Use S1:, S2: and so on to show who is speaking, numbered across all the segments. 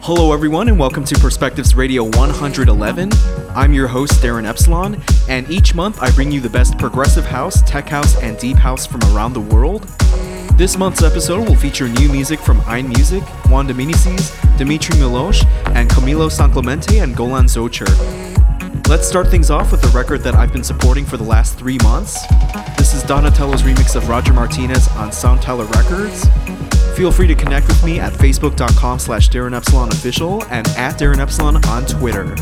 S1: Hello, everyone, and welcome to Perspectives Radio 111. I'm your host, Darin Epsilon, and each month I bring you the best progressive house, tech house, and deep house from around the world. This month's episode will feature new music from Ein Music, Juan Deminicis, Dmitry Molosh, and Kamilo Sanclemente and Golan Zocher. Let's start things off with a record that I've been supporting for the last three months. This is Donatello's remix of Roger Martinez on Soundteller Records. Feel free to connect with me at facebook.com slash Darin Epsilon official and at Darin Epsilon on Twitter.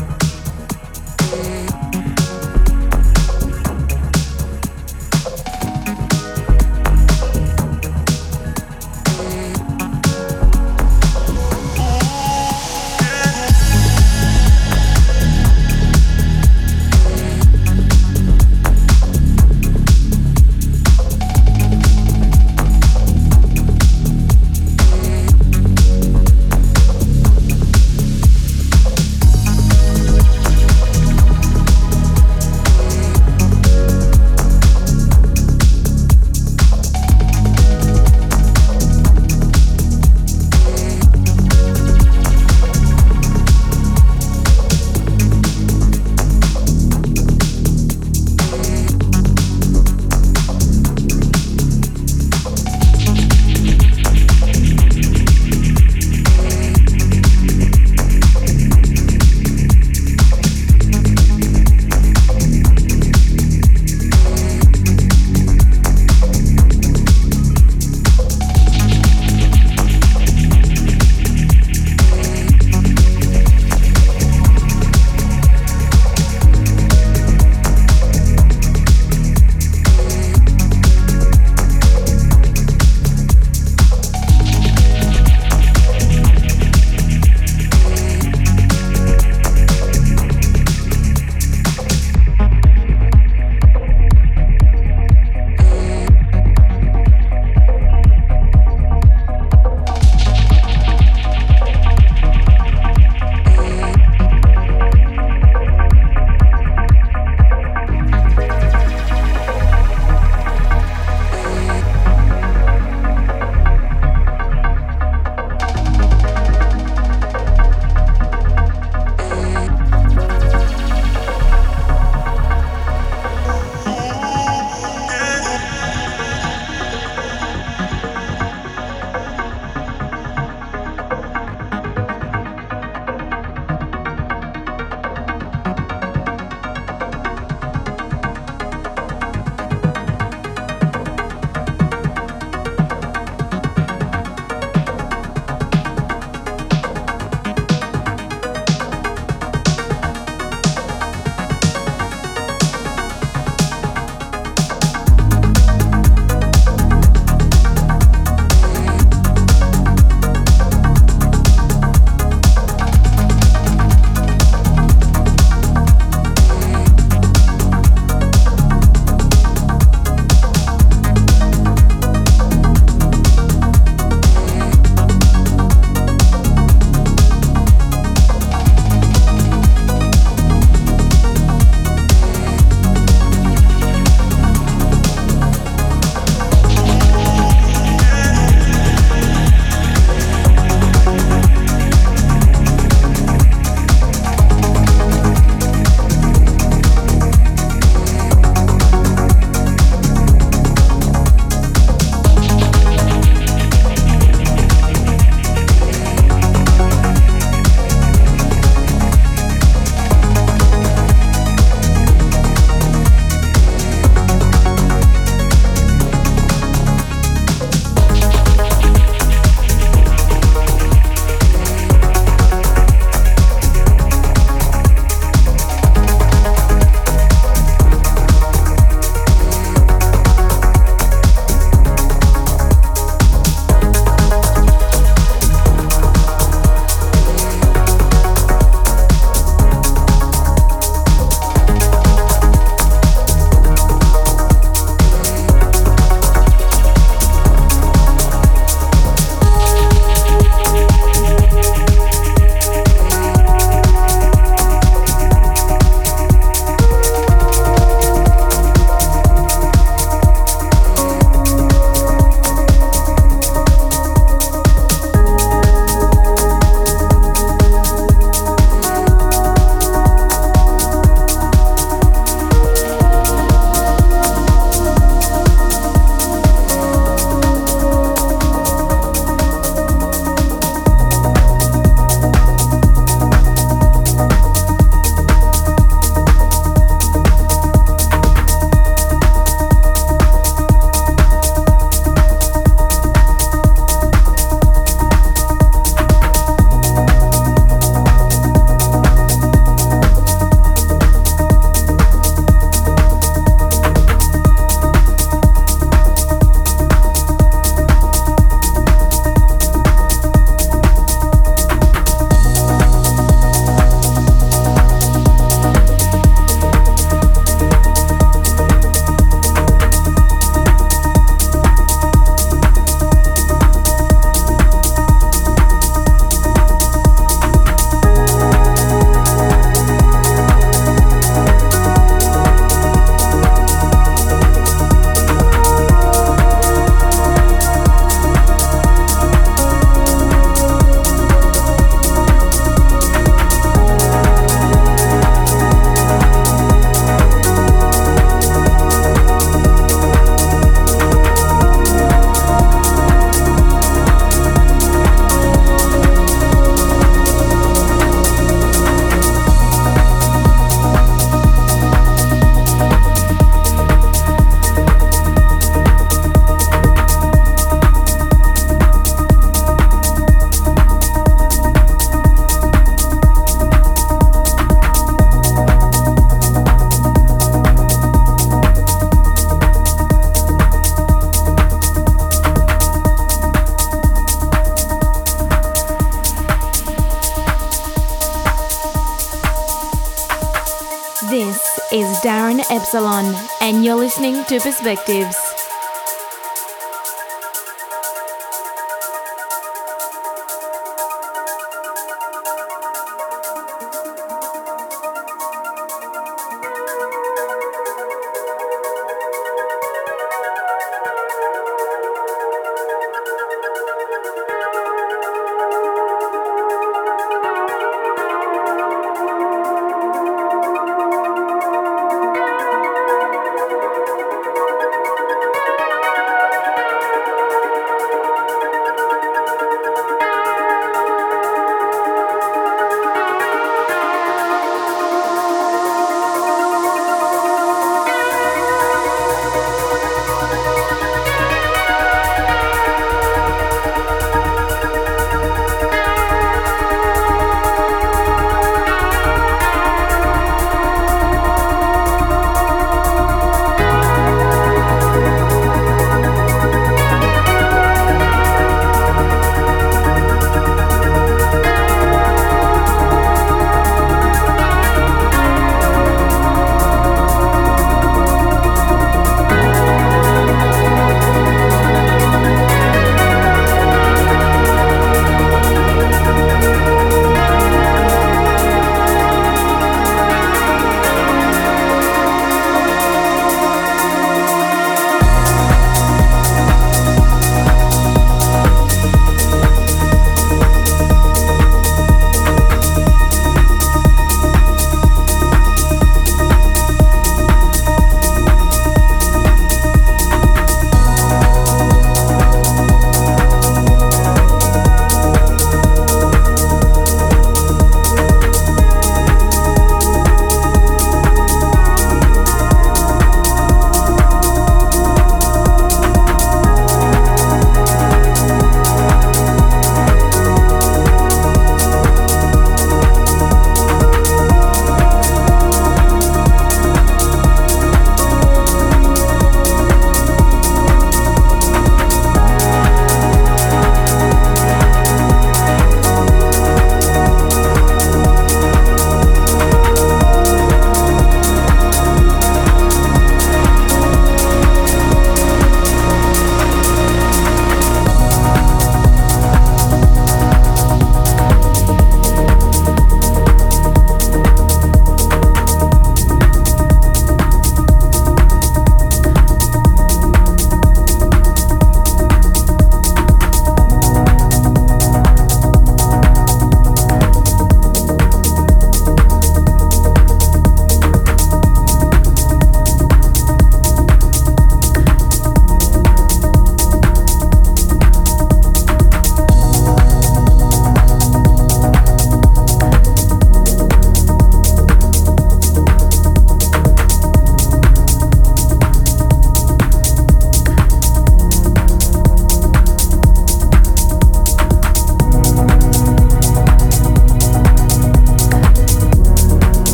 S2: Perspectives.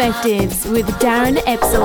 S2: Perspectives with Darin Epsilon.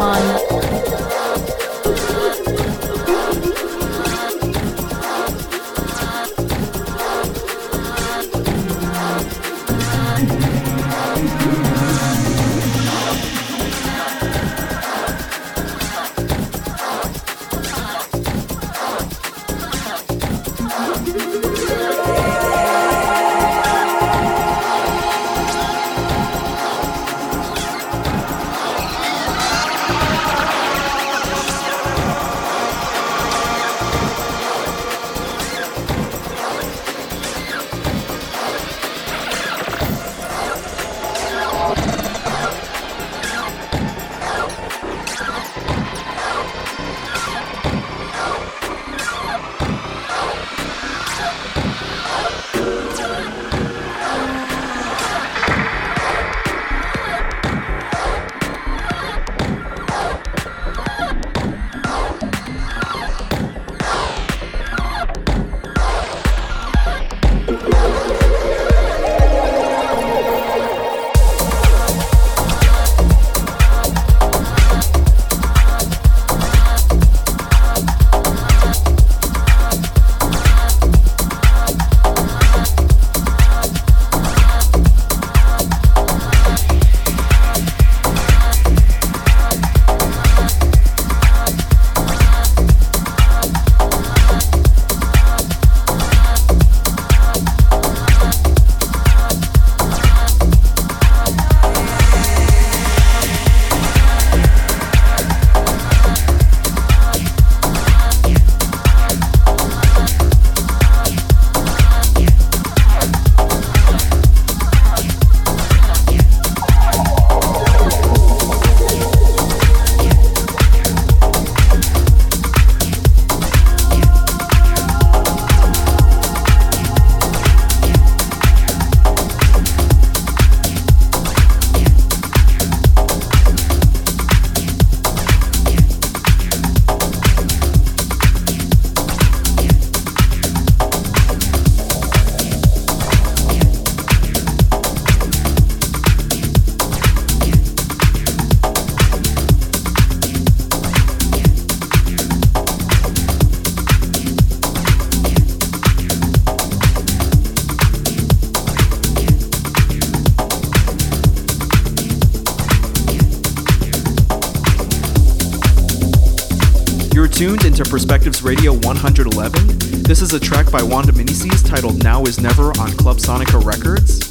S1: Perspectives Radio 111. This is a track by Juan Deminicis titled Now Is Never on Clubsonica Records.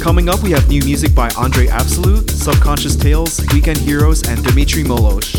S1: Coming up, we have new music by Andre Absolut, Subconscious Tales, Weekend Heroes, and Dmitry Molosh.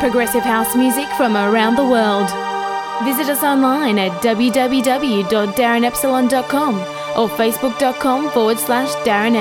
S2: Progressive house music from around the world. Visit us online at www.darinepsilon.com or facebook.com forward slash
S1: Darin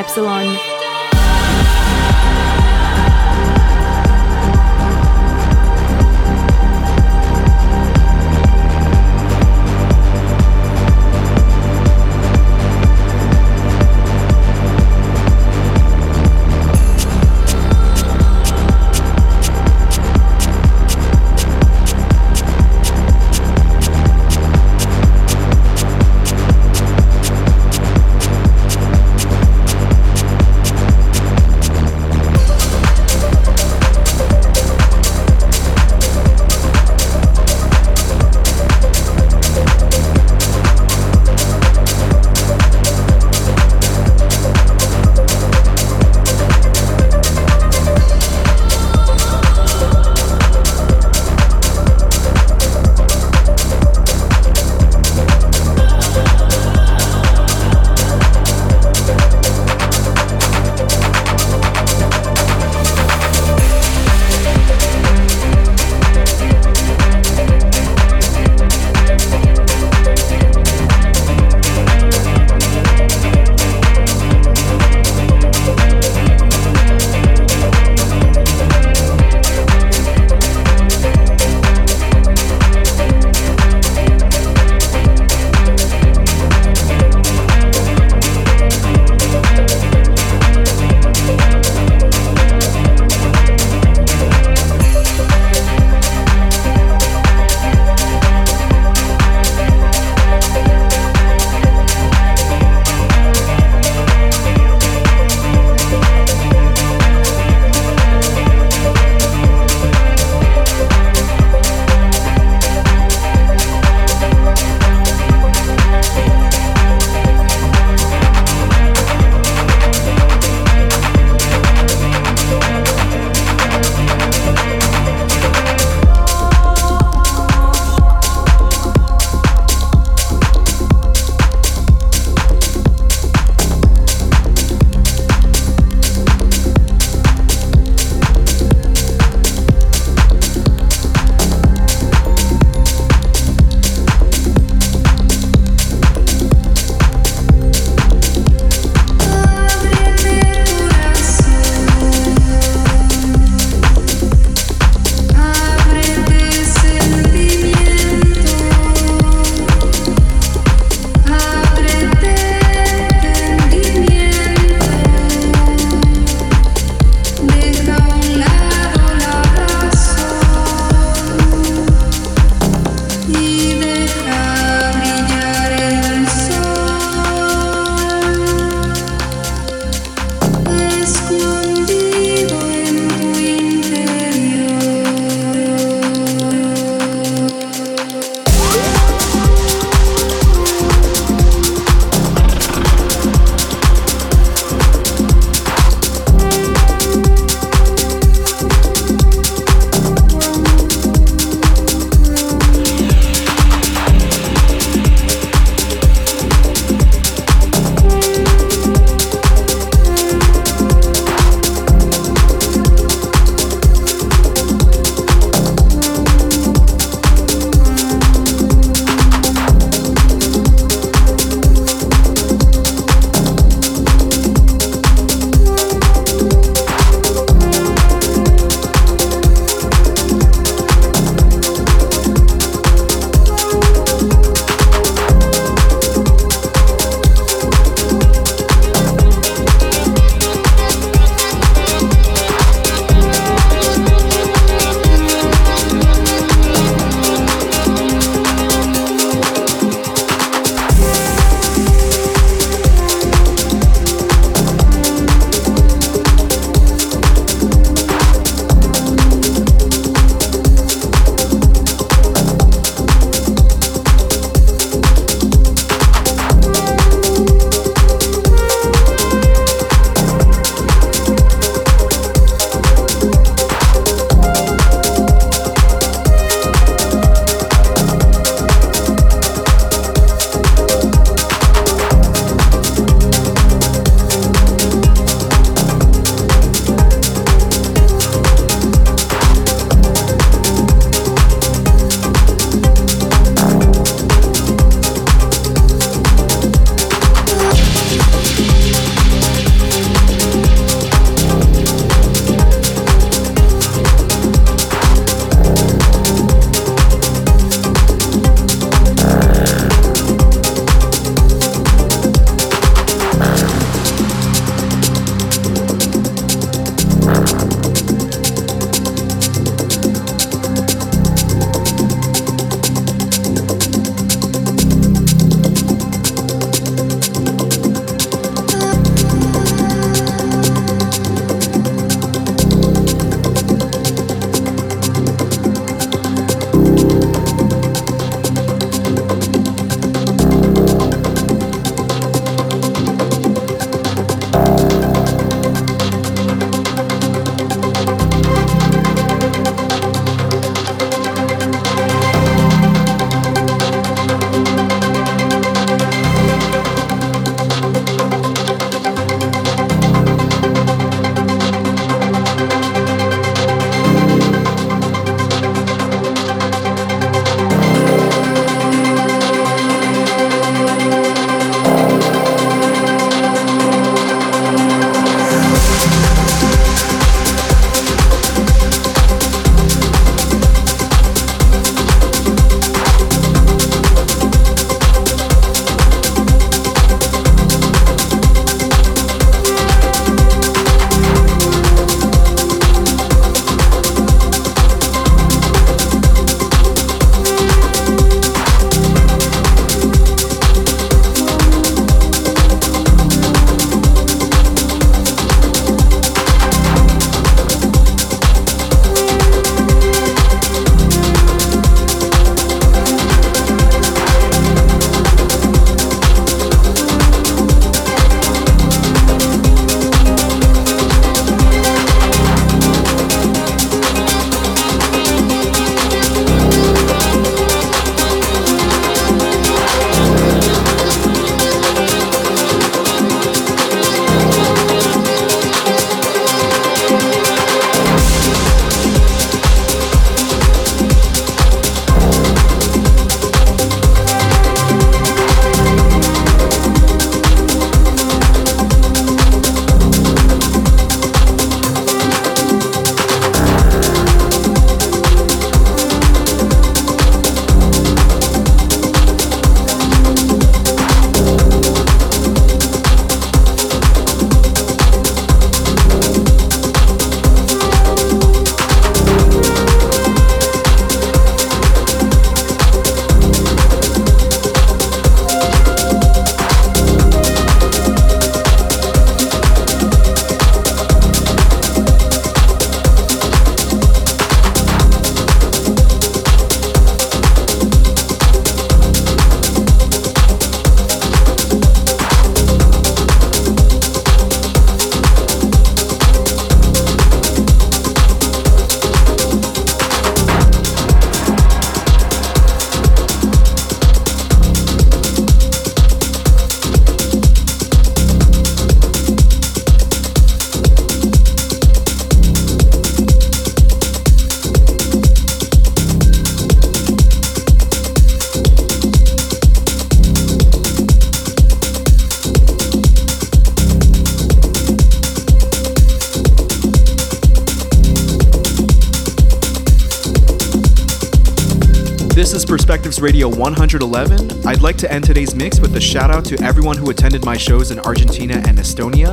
S1: Radio 111. I'd like to end today's mix with a shout out to everyone who attended my shows in Argentina and Estonia.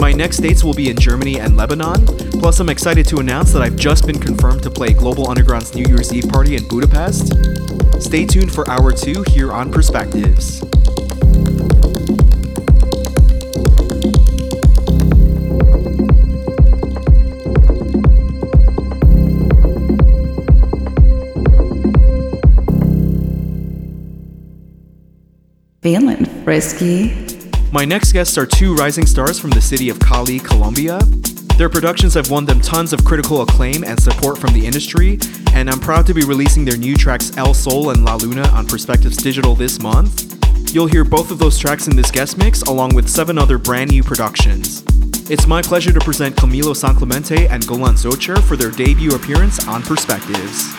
S1: My next dates will be in Germany and Lebanon. Plus, I'm excited to announce that I've just been confirmed to play Global Underground's New Year's Eve party in Budapest. Stay tuned for hour two here on Perspectives.
S3: Frisky.
S1: My next guests are two rising stars from the city of Cali, Colombia. Their productions have won them tons of critical acclaim and support from the industry, and I'm proud to be releasing their new tracks El Sol and La Luna on Perspectives Digital this month. You'll hear both of those tracks in this guest mix, along with seven other brand new productions. It's my pleasure to present Kamilo Sanclemente and Golan Zocher for their debut appearance on Perspectives.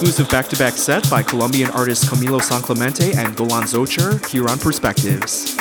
S1: Exclusive back to back set by Colombian artists Kamilo Sanclemente and Golan Zocher here on Perspectives.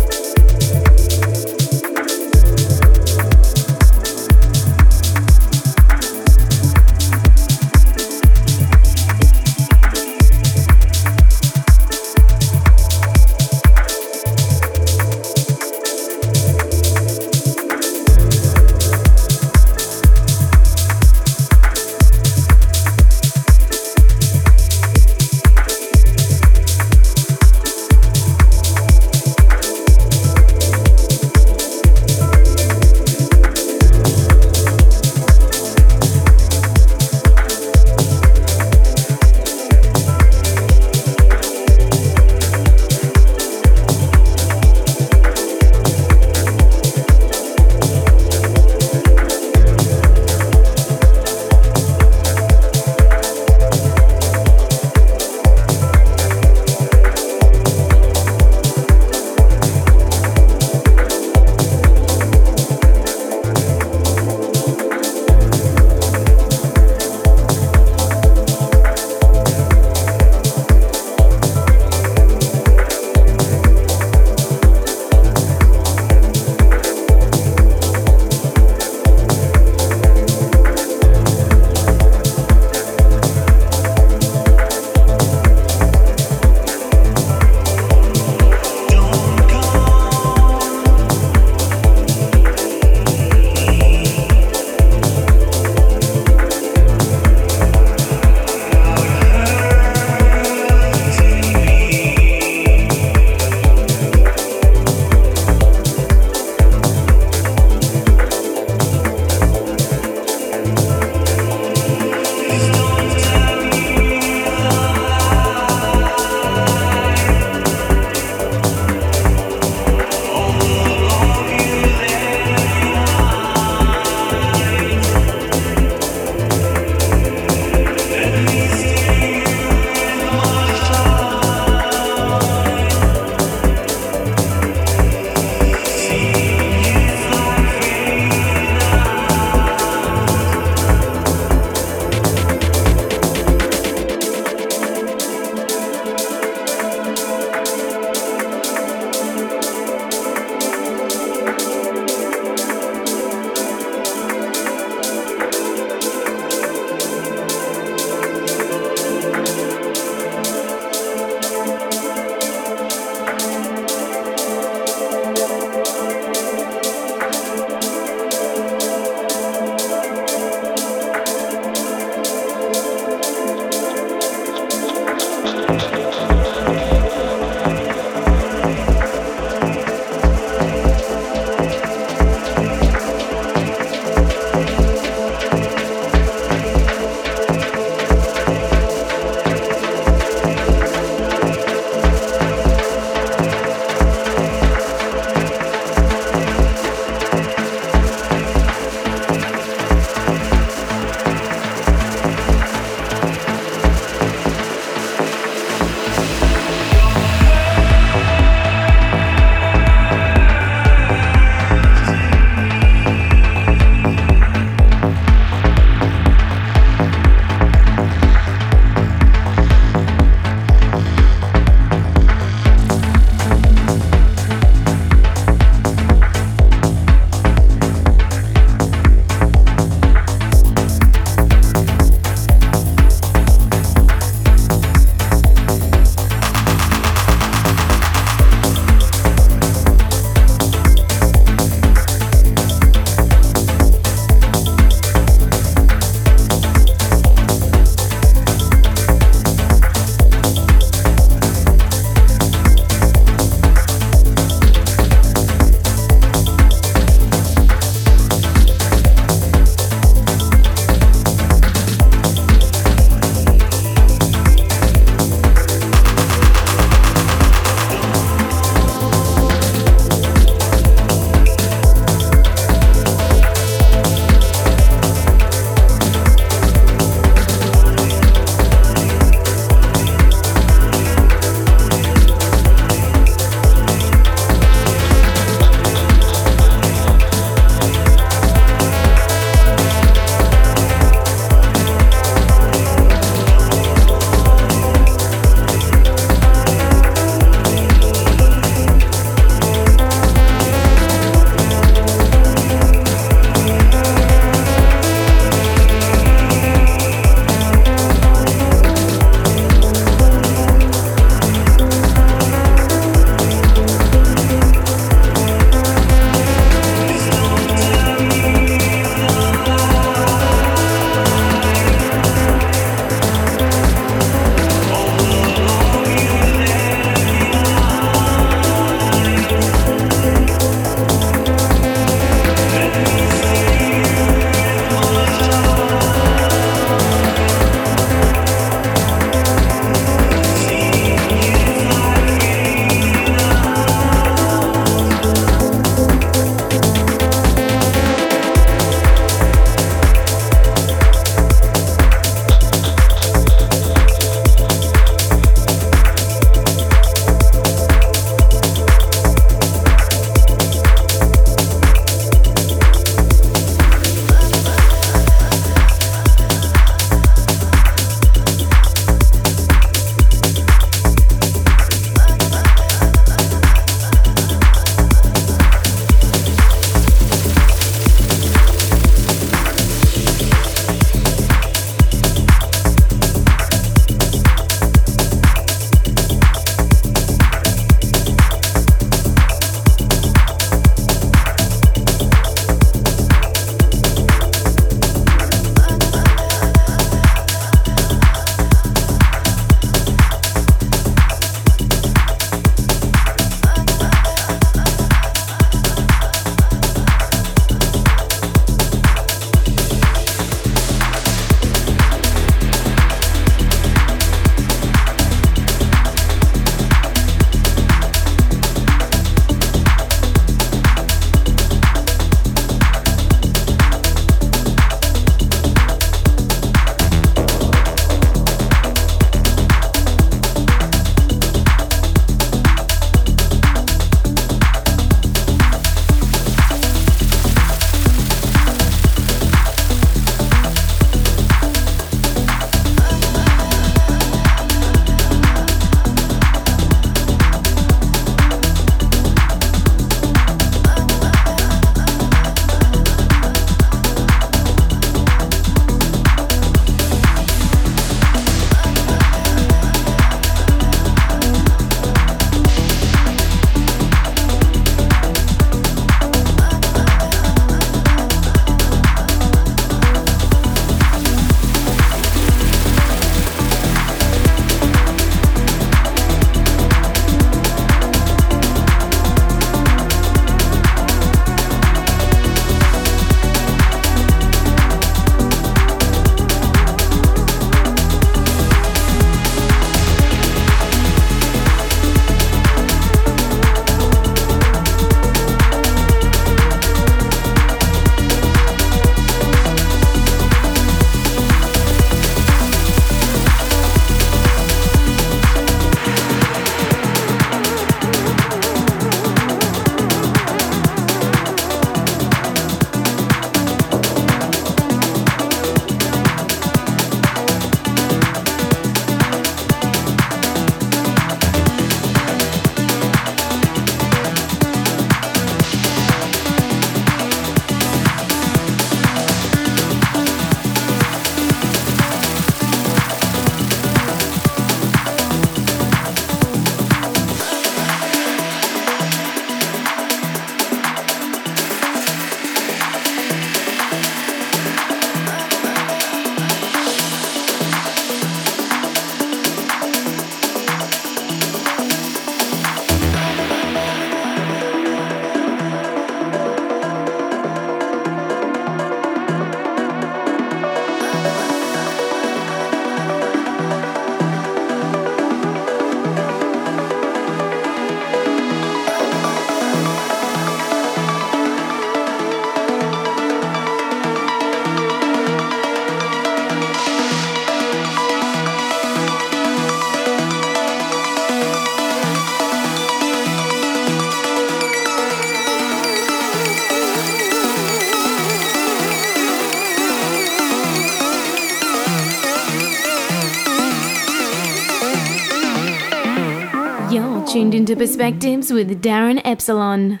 S2: Perspectives with Darin Epsilon.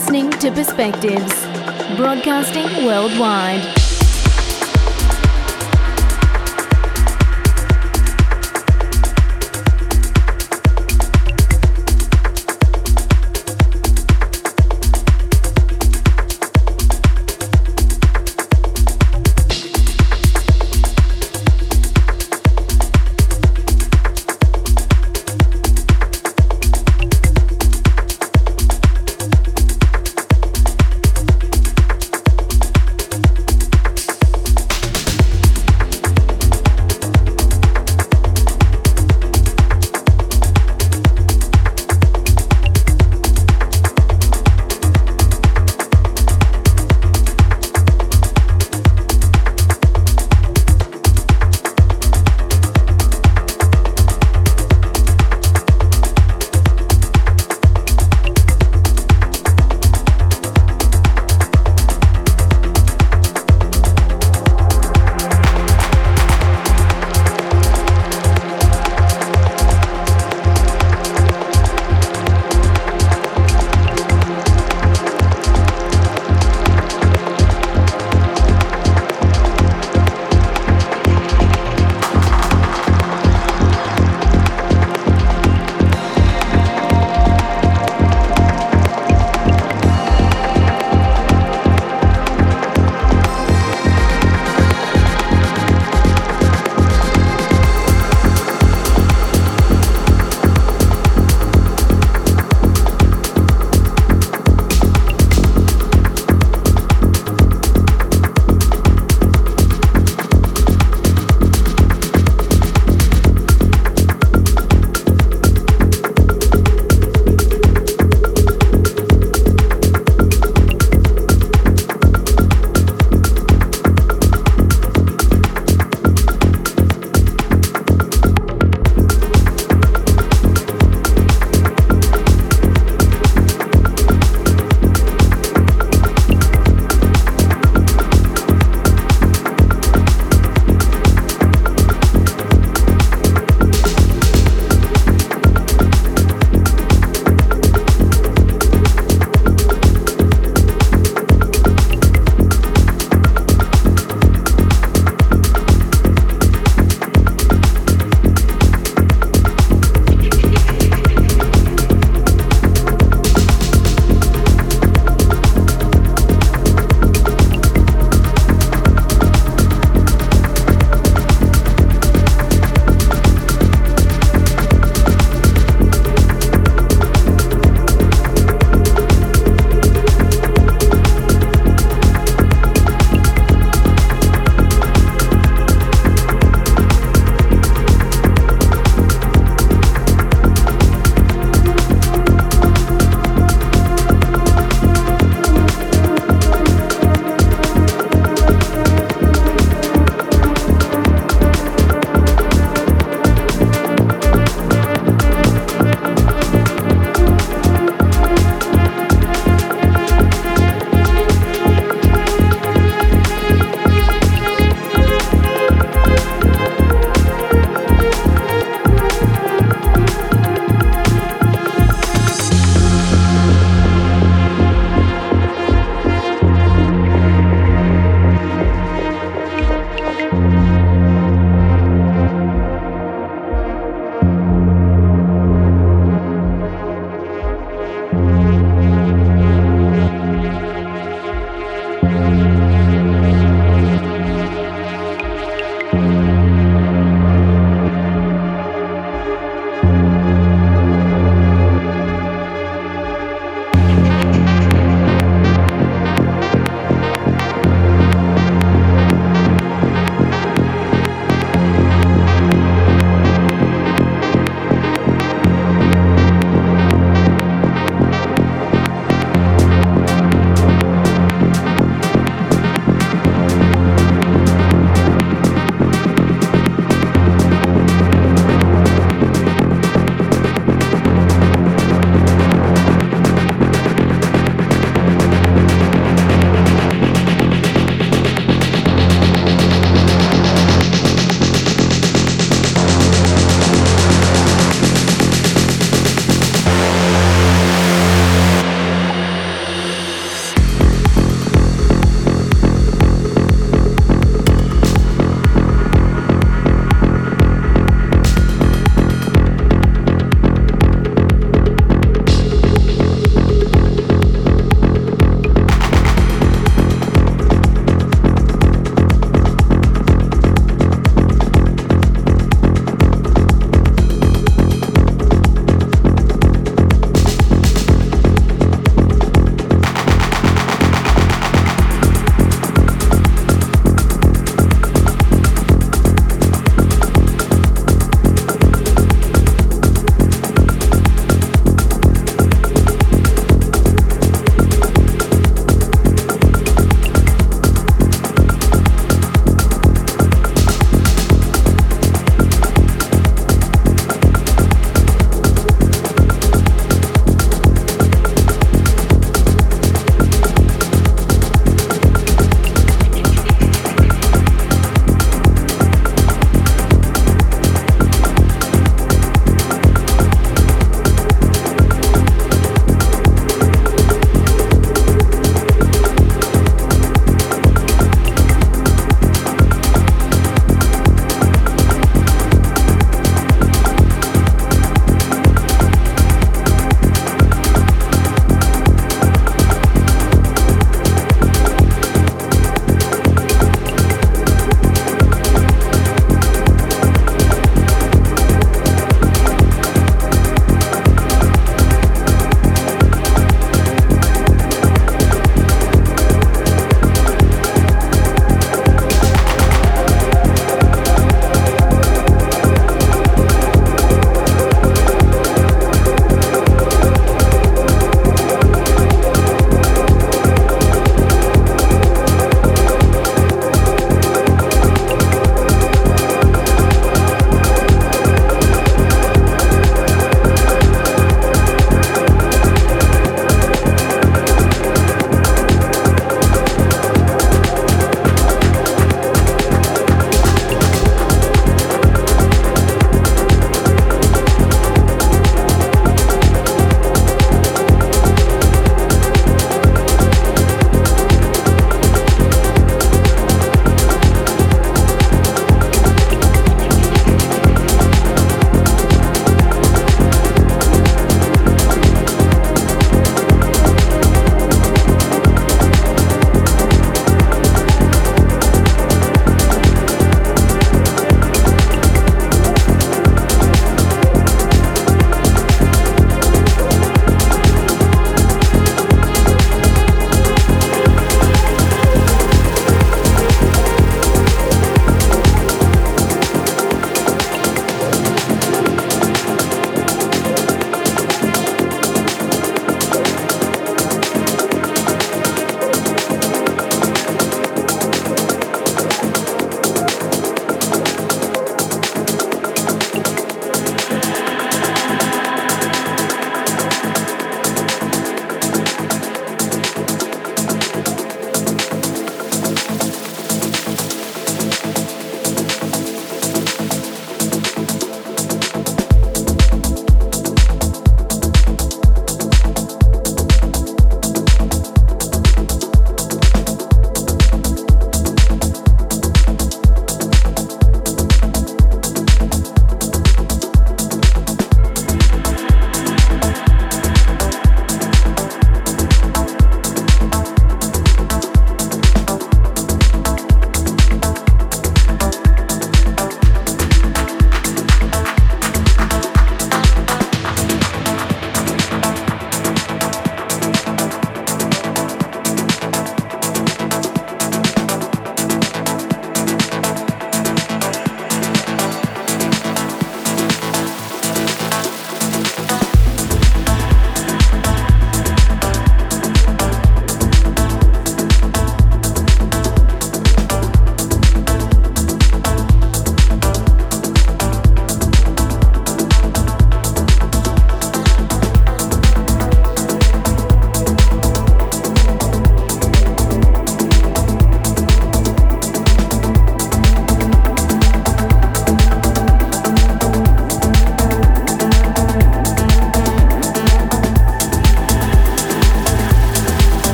S2: Listening to Perspectives, broadcasting worldwide.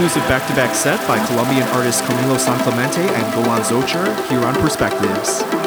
S4: Exclusive back to back set by Colombian artists Kamilo Sanclemente and Golan Zocher here on Perspectives.